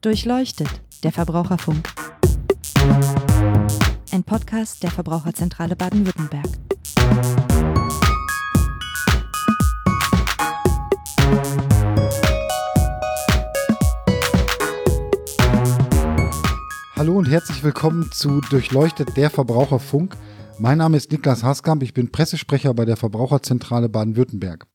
Durchleuchtet, der Verbraucherfunk. Ein Podcast der Verbraucherzentrale Baden-Württemberg. Hallo und herzlich willkommen zu Durchleuchtet, der Verbraucherfunk. Mein Name ist Niklas Haskamp, ich bin Pressesprecher bei der Verbraucherzentrale Baden-Württemberg.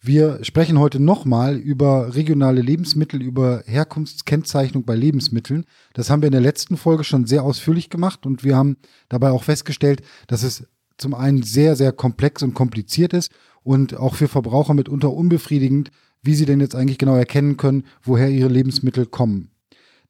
Wir sprechen heute nochmal über regionale Lebensmittel, über Herkunftskennzeichnung bei Lebensmitteln. Das haben wir in der letzten Folge schon sehr ausführlich gemacht und wir haben dabei auch festgestellt, dass es zum einen sehr, sehr komplex und kompliziert ist und auch für Verbraucher mitunter unbefriedigend, wie sie denn jetzt eigentlich genau erkennen können, woher ihre Lebensmittel kommen.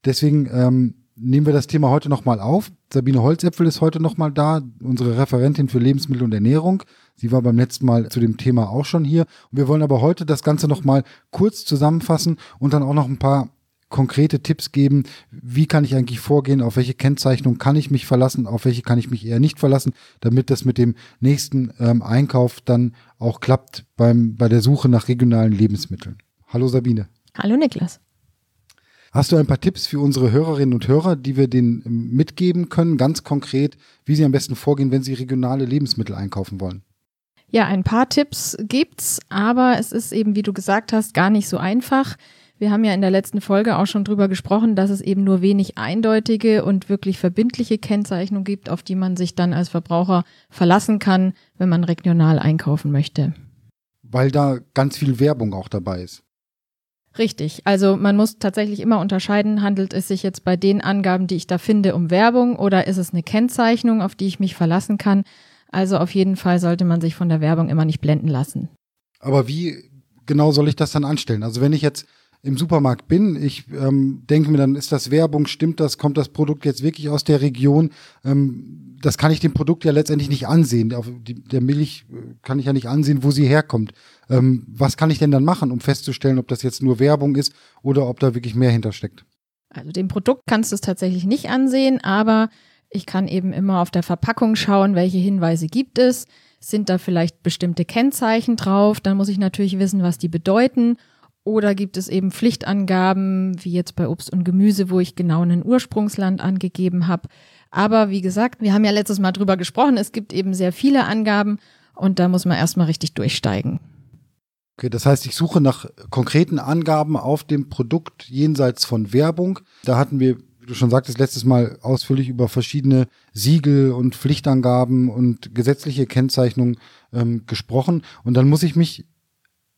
Deswegen ähm, nehmen wir das Thema heute nochmal auf. Sabine Holzäpfel ist heute nochmal da, unsere Referentin für Lebensmittel und Ernährung. Sie war beim letzten Mal zu dem Thema auch schon hier. Und wir wollen aber heute das Ganze nochmal kurz zusammenfassen und dann auch noch ein paar konkrete Tipps geben, wie kann ich eigentlich vorgehen, auf welche Kennzeichnung kann ich mich verlassen, auf welche kann ich mich eher nicht verlassen, damit das mit dem nächsten ähm, Einkauf dann auch klappt beim, bei der Suche nach regionalen Lebensmitteln. Hallo Sabine. Hallo Niklas. Hast du ein paar Tipps für unsere Hörerinnen und Hörer, die wir denen ähm, mitgeben können, ganz konkret, wie sie am besten vorgehen, wenn sie regionale Lebensmittel einkaufen wollen? Ja, ein paar Tipps gibt's, aber es ist eben, wie du gesagt hast, gar nicht so einfach. Wir haben ja in der letzten Folge auch schon drüber gesprochen, dass es eben nur wenig eindeutige und wirklich verbindliche Kennzeichnungen gibt, auf die man sich dann als Verbraucher verlassen kann, wenn man regional einkaufen möchte. Weil da ganz viel Werbung auch dabei ist. Richtig. Also man muss tatsächlich immer unterscheiden, handelt es sich jetzt bei den Angaben, die ich da finde, um Werbung oder ist es eine Kennzeichnung, auf die ich mich verlassen kann. Also auf jeden Fall sollte man sich von der Werbung immer nicht blenden lassen. Aber wie genau soll ich das dann anstellen? Also wenn ich jetzt im Supermarkt bin, ich ähm, denke mir dann, ist das Werbung, stimmt das, kommt das Produkt jetzt wirklich aus der Region? Ähm, das kann ich dem Produkt ja letztendlich nicht ansehen. Die, der Milch äh, kann ich ja nicht ansehen, wo sie herkommt. Ähm, was kann ich denn dann machen, um festzustellen, ob das jetzt nur Werbung ist oder ob da wirklich mehr hintersteckt? Also dem Produkt kannst du es tatsächlich nicht ansehen, aber ich kann eben immer auf der Verpackung schauen, welche Hinweise gibt es. Sind da vielleicht bestimmte Kennzeichen drauf? Dann muss ich natürlich wissen, was die bedeuten. Oder gibt es eben Pflichtangaben, wie jetzt bei Obst und Gemüse, wo ich genau ein Ursprungsland angegeben habe. Aber wie gesagt, wir haben ja letztes Mal drüber gesprochen, es gibt eben sehr viele Angaben und da muss man erstmal richtig durchsteigen. Okay, das heißt, ich suche nach konkreten Angaben auf dem Produkt jenseits von Werbung. Da hatten wir, du schon sagtest, letztes Mal ausführlich über verschiedene Siegel und Pflichtangaben und gesetzliche Kennzeichnungen ähm, gesprochen. Und dann muss ich mich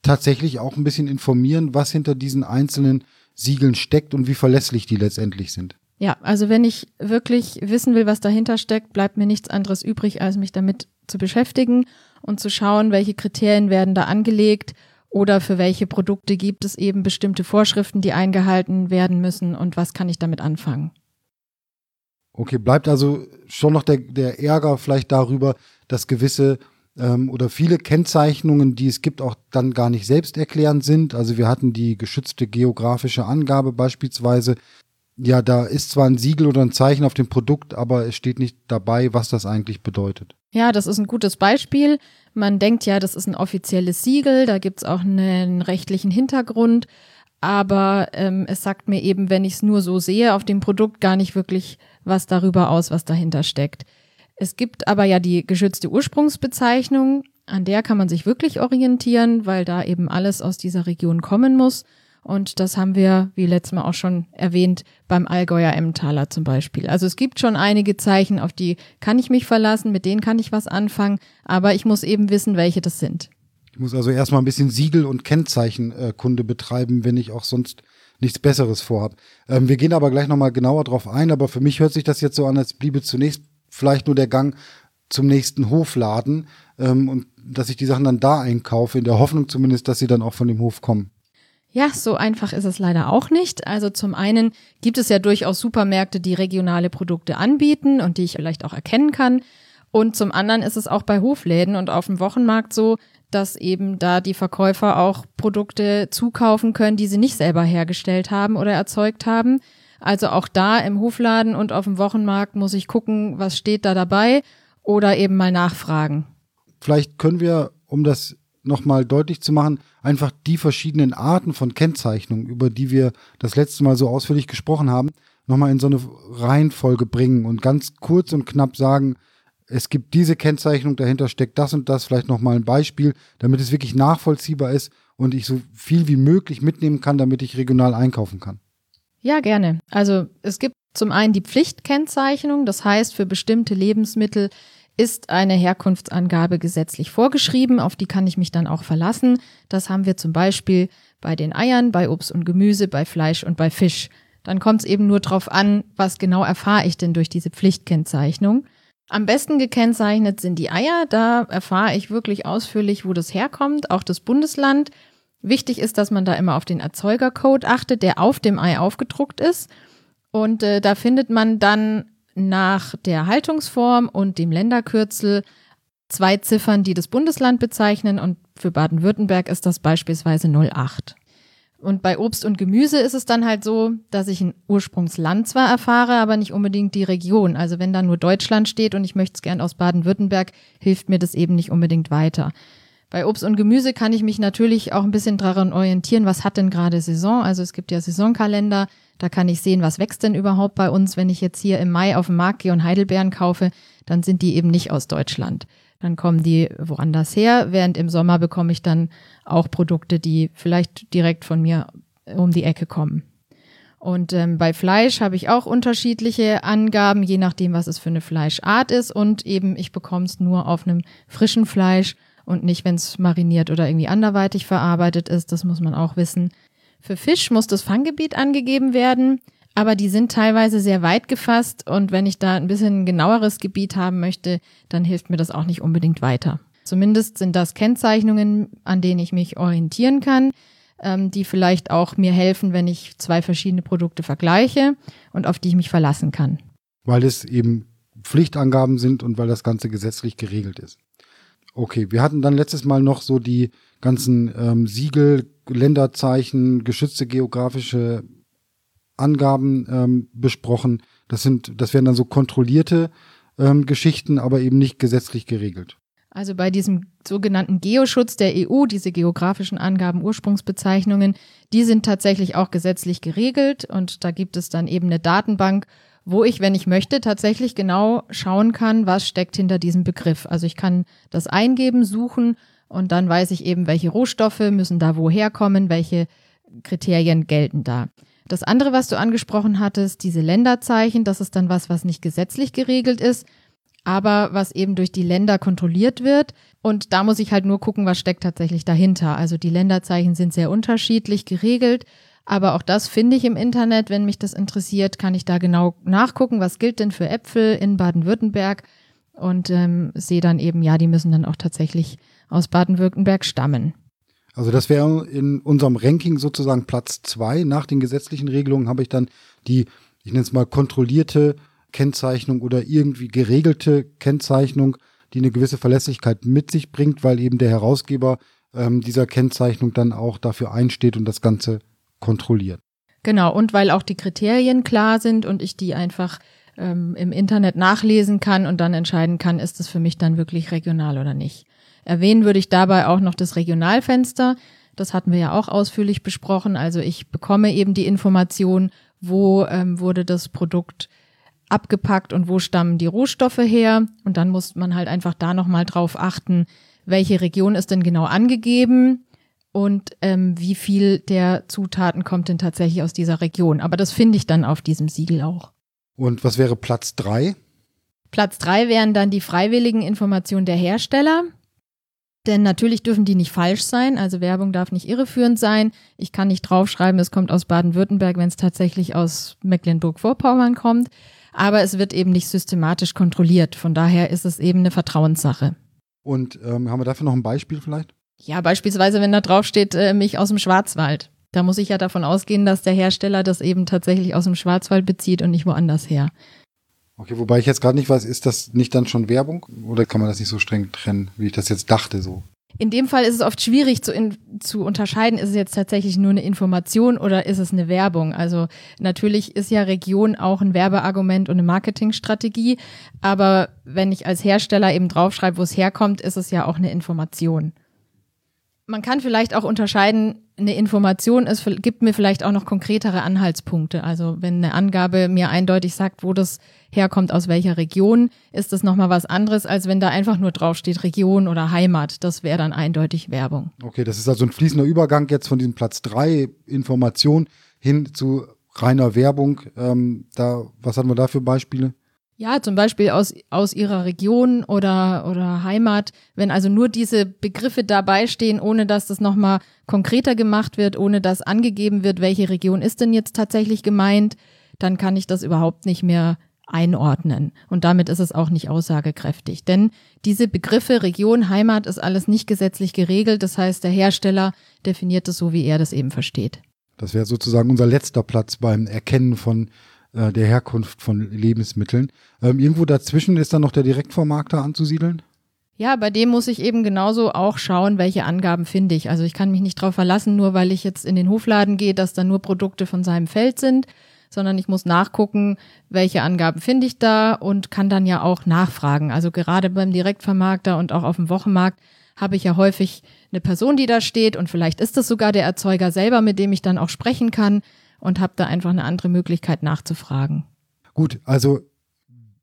tatsächlich auch ein bisschen informieren, was hinter diesen einzelnen Siegeln steckt und wie verlässlich die letztendlich sind. Ja, also wenn ich wirklich wissen will, was dahinter steckt, bleibt mir nichts anderes übrig, als mich damit zu beschäftigen und zu schauen, welche Kriterien werden da angelegt oder für welche Produkte gibt es eben bestimmte Vorschriften, die eingehalten werden müssen und was kann ich damit anfangen? Okay, bleibt also schon noch der, der Ärger vielleicht darüber, dass gewisse ähm, oder viele Kennzeichnungen, die es gibt, auch dann gar nicht selbsterklärend sind. Also wir hatten die geschützte geografische Angabe beispielsweise. Ja, da ist zwar ein Siegel oder ein Zeichen auf dem Produkt, aber es steht nicht dabei, was das eigentlich bedeutet. Ja, das ist ein gutes Beispiel. Man denkt ja, das ist ein offizielles Siegel, da gibt's auch einen rechtlichen Hintergrund. Aber ähm, es sagt mir eben, wenn ich es nur so sehe, auf dem Produkt gar nicht wirklich was darüber aus, was dahinter steckt. Es gibt aber ja die geschützte Ursprungsbezeichnung, an der kann man sich wirklich orientieren, weil da eben alles aus dieser Region kommen muss. Und das haben wir, wie letztes Mal auch schon erwähnt, beim Allgäuer Emmentaler zum Beispiel. Also es gibt schon einige Zeichen, auf die kann ich mich verlassen, mit denen kann ich was anfangen, aber ich muss eben wissen, welche das sind. Ich muss also erstmal ein bisschen Siegel- und Kennzeichenkunde betreiben, wenn ich auch sonst nichts Besseres vorhab. Ähm, wir gehen aber gleich nochmal genauer drauf ein, aber für mich hört sich das jetzt so an, als bliebe zunächst vielleicht nur der Gang zum nächsten Hofladen ähm, und dass ich die Sachen dann da einkaufe, in der Hoffnung zumindest, dass sie dann auch von dem Hof kommen. Ja, so einfach ist es leider auch nicht. Also zum einen gibt es ja durchaus Supermärkte, die regionale Produkte anbieten und die ich vielleicht auch erkennen kann. Und zum anderen ist es auch bei Hofläden und auf dem Wochenmarkt so, dass eben da die Verkäufer auch Produkte zukaufen können, die sie nicht selber hergestellt haben oder erzeugt haben. Also auch da im Hofladen und auf dem Wochenmarkt muss ich gucken, was steht da dabei oder eben mal nachfragen. Vielleicht können wir, um das nochmal deutlich zu machen, einfach die verschiedenen Arten von Kennzeichnung, über die wir das letzte Mal so ausführlich gesprochen haben, nochmal in so eine Reihenfolge bringen und ganz kurz und knapp sagen, es gibt diese Kennzeichnung, dahinter steckt das und das, vielleicht nochmal ein Beispiel, damit es wirklich nachvollziehbar ist und ich so viel wie möglich mitnehmen kann, damit ich regional einkaufen kann. Ja, gerne. Also es gibt zum einen die Pflichtkennzeichnung, das heißt, für bestimmte Lebensmittel ist eine Herkunftsangabe gesetzlich vorgeschrieben, auf die kann ich mich dann auch verlassen. Das haben wir zum Beispiel bei den Eiern, bei Obst und Gemüse, bei Fleisch und bei Fisch. Dann kommt es eben nur darauf an, was genau erfahre ich denn durch diese Pflichtkennzeichnung. Am besten gekennzeichnet sind die Eier. Da erfahre ich wirklich ausführlich, wo das herkommt, auch das Bundesland. Wichtig ist, dass man da immer auf den Erzeugercode achtet, der auf dem Ei aufgedruckt ist. Und äh, da findet man dann nach der Haltungsform und dem Länderkürzel zwei Ziffern, die das Bundesland bezeichnen. Und für Baden-Württemberg ist das beispielsweise 08. Und bei Obst und Gemüse ist es dann halt so, dass ich ein Ursprungsland zwar erfahre, aber nicht unbedingt die Region. Also wenn da nur Deutschland steht und ich möchte es gern aus Baden-Württemberg, hilft mir das eben nicht unbedingt weiter. Bei Obst und Gemüse kann ich mich natürlich auch ein bisschen daran orientieren, was hat denn gerade Saison. Also es gibt ja Saisonkalender, da kann ich sehen, was wächst denn überhaupt bei uns. Wenn ich jetzt hier im Mai auf dem Markt gehe und Heidelbeeren kaufe, dann sind die eben nicht aus Deutschland. Dann kommen die woanders her, während im Sommer bekomme ich dann auch Produkte, die vielleicht direkt von mir um die Ecke kommen. Und ähm, bei Fleisch habe ich auch unterschiedliche Angaben, je nachdem, was es für eine Fleischart ist. Und eben, ich bekomme es nur auf einem frischen Fleisch und nicht, wenn es mariniert oder irgendwie anderweitig verarbeitet ist. Das muss man auch wissen. Für Fisch muss das Fanggebiet angegeben werden, aber die sind teilweise sehr weit gefasst und wenn ich da ein bisschen genaueres Gebiet haben möchte, dann hilft mir das auch nicht unbedingt weiter. Zumindest sind das Kennzeichnungen, an denen ich mich orientieren kann, ähm, die vielleicht auch mir helfen, wenn ich zwei verschiedene Produkte vergleiche und auf die ich mich verlassen kann. Weil es eben Pflichtangaben sind und weil das Ganze gesetzlich geregelt ist. Okay, wir hatten dann letztes Mal noch so die ganzen ähm, Siegel, Länderzeichen, geschützte geografische Angaben ähm, besprochen. Das sind, das wären dann so kontrollierte ähm, Geschichten, aber eben nicht gesetzlich geregelt. Also bei diesem sogenannten Geoschutz der EU, diese geografischen Angaben, Ursprungsbezeichnungen, die sind tatsächlich auch gesetzlich geregelt und da gibt es dann eben eine Datenbank, wo ich, wenn ich möchte, tatsächlich genau schauen kann, was steckt hinter diesem Begriff. Also ich kann das eingeben, suchen und dann weiß ich eben, welche Rohstoffe müssen da woher kommen, welche Kriterien gelten da. Das andere, was du angesprochen hattest, diese Länderzeichen, das ist dann was, was nicht gesetzlich geregelt ist, aber was eben durch die Länder kontrolliert wird. Und da muss ich halt nur gucken, was steckt tatsächlich dahinter. Also die Länderzeichen sind sehr unterschiedlich geregelt aber auch das finde ich im Internet, wenn mich das interessiert, kann ich da genau nachgucken, was gilt denn für Äpfel in Baden-Württemberg und ähm, sehe dann eben, ja, die müssen dann auch tatsächlich aus Baden-Württemberg stammen. Also das wäre in unserem Ranking sozusagen Platz zwei. Nach den gesetzlichen Regelungen habe ich dann die, ich nenne es mal, kontrollierte Kennzeichnung oder irgendwie geregelte Kennzeichnung, die eine gewisse Verlässlichkeit mit sich bringt, weil eben der Herausgeber ähm, dieser Kennzeichnung dann auch dafür einsteht und das Ganze kontrolliert. Genau, und weil auch die Kriterien klar sind und ich die einfach ähm, im Internet nachlesen kann und dann entscheiden kann, ist es für mich dann wirklich regional oder nicht. Erwähnen würde ich dabei auch noch das Regionalfenster. Das hatten wir ja auch ausführlich besprochen. Also ich bekomme eben die Information, wo ähm, wurde das Produkt abgepackt und wo stammen die Rohstoffe her. Und dann muss man halt einfach da nochmal drauf achten, welche Region ist denn genau angegeben und ähm, wie viel der Zutaten kommt denn tatsächlich aus dieser Region. Aber das finde ich dann auf diesem Siegel auch. Und was wäre Platz drei? Platz drei wären dann die freiwilligen Informationen der Hersteller. Denn natürlich dürfen die nicht falsch sein, also Werbung darf nicht irreführend sein. Ich kann nicht draufschreiben, es kommt aus Baden-Württemberg, wenn es tatsächlich aus Mecklenburg-Vorpommern kommt. Aber es wird eben nicht systematisch kontrolliert. Von daher ist es eben eine Vertrauenssache. Und ähm, haben wir dafür noch ein Beispiel vielleicht? Ja, beispielsweise, wenn da drauf steht, äh, mich aus dem Schwarzwald. Da muss ich ja davon ausgehen, dass der Hersteller das eben tatsächlich aus dem Schwarzwald bezieht und nicht woanders her. Okay, wobei ich jetzt gerade nicht weiß, ist das nicht dann schon Werbung oder kann man das nicht so streng trennen, wie ich das jetzt dachte so? In dem Fall ist es oft schwierig zu, in, zu unterscheiden, ist es jetzt tatsächlich nur eine Information oder ist es eine Werbung. Also natürlich ist ja Region auch ein Werbeargument und eine Marketingstrategie, aber wenn ich als Hersteller eben draufschreibe, wo es herkommt, ist es ja auch eine Information. Man kann vielleicht auch unterscheiden, eine Information ist, gibt mir vielleicht auch noch konkretere Anhaltspunkte. Also wenn eine Angabe mir eindeutig sagt, wo das herkommt, aus welcher Region, ist das nochmal was anderes, als wenn da einfach nur draufsteht Region oder Heimat. Das wäre dann eindeutig Werbung. Okay, das ist also ein fließender Übergang jetzt von diesem Platz drei Information hin zu reiner Werbung. Ähm, da, was hatten wir da für Beispiele? Ja, zum Beispiel aus, aus ihrer Region oder, oder Heimat. Wenn also nur diese Begriffe dabei stehen, ohne dass das nochmal konkreter gemacht wird, ohne dass angegeben wird, welche Region ist denn jetzt tatsächlich gemeint, dann kann ich das überhaupt nicht mehr einordnen. Und damit ist es auch nicht aussagekräftig. Denn diese Begriffe Region, Heimat ist alles nicht gesetzlich geregelt. Das heißt, der Hersteller definiert es so, wie er das eben versteht. Das wäre sozusagen unser letzter Platz beim Erkennen von äh, der Herkunft von Lebensmitteln. Ähm, irgendwo dazwischen ist dann noch der Direktvermarkter anzusiedeln? Ja, bei dem muss ich eben genauso auch schauen, welche Angaben finde ich. Also ich kann mich nicht darauf verlassen, nur weil ich jetzt in den Hofladen gehe, dass da nur Produkte von seinem Feld sind, sondern ich muss nachgucken, welche Angaben finde ich da und kann dann ja auch nachfragen. Also gerade beim Direktvermarkter und auch auf dem Wochenmarkt habe ich ja häufig eine Person, die da steht und vielleicht ist es sogar der Erzeuger selber, mit dem ich dann auch sprechen kann und habe da einfach eine andere Möglichkeit nachzufragen. Gut, also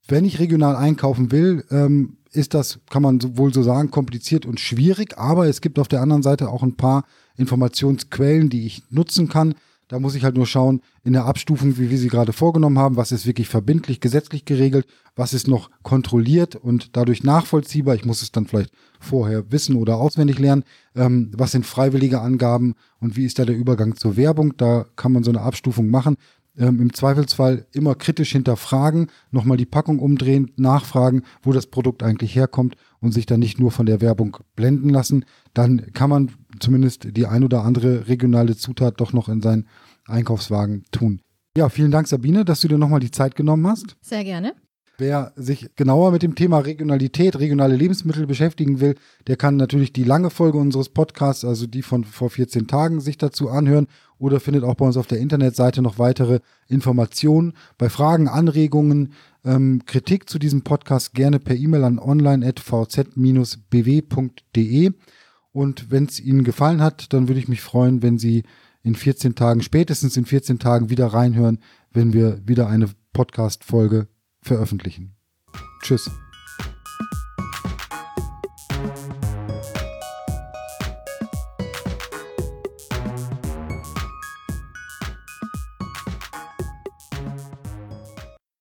wenn ich regional einkaufen will, ähm, ist das, kann man wohl so sagen, kompliziert und schwierig, aber es gibt auf der anderen Seite auch ein paar Informationsquellen, die ich nutzen kann. Da muss ich halt nur schauen, in der Abstufung, wie wir sie gerade vorgenommen haben, was ist wirklich verbindlich, gesetzlich geregelt, was ist noch kontrolliert und dadurch nachvollziehbar. Ich muss es dann vielleicht vorher wissen oder auswendig lernen. Ähm, was sind freiwillige Angaben und wie ist da der Übergang zur Werbung? Da kann man so eine Abstufung machen. Ähm, Im Zweifelsfall immer kritisch hinterfragen, nochmal die Packung umdrehen, nachfragen, wo das Produkt eigentlich herkommt und sich dann nicht nur von der Werbung blenden lassen. Dann kann man zumindest die ein oder andere regionale Zutat doch noch in seinen Einkaufswagen tun. Ja, vielen Dank, Sabine, dass du dir nochmal die Zeit genommen hast. Sehr gerne. Wer sich genauer mit dem Thema Regionalität, regionale Lebensmittel beschäftigen will, der kann natürlich die lange Folge unseres Podcasts, also die von vor 14 Tagen, sich dazu anhören oder findet auch bei uns auf der Internetseite noch weitere Informationen. Bei Fragen, Anregungen, ähm, Kritik zu diesem Podcast gerne per E-Mail an online.vz-bw.de. Und wenn es Ihnen gefallen hat, dann würde ich mich freuen, wenn Sie in 14 Tagen, spätestens in 14 Tagen wieder reinhören, wenn wir wieder eine Podcast-Folge veröffentlichen. Tschüss.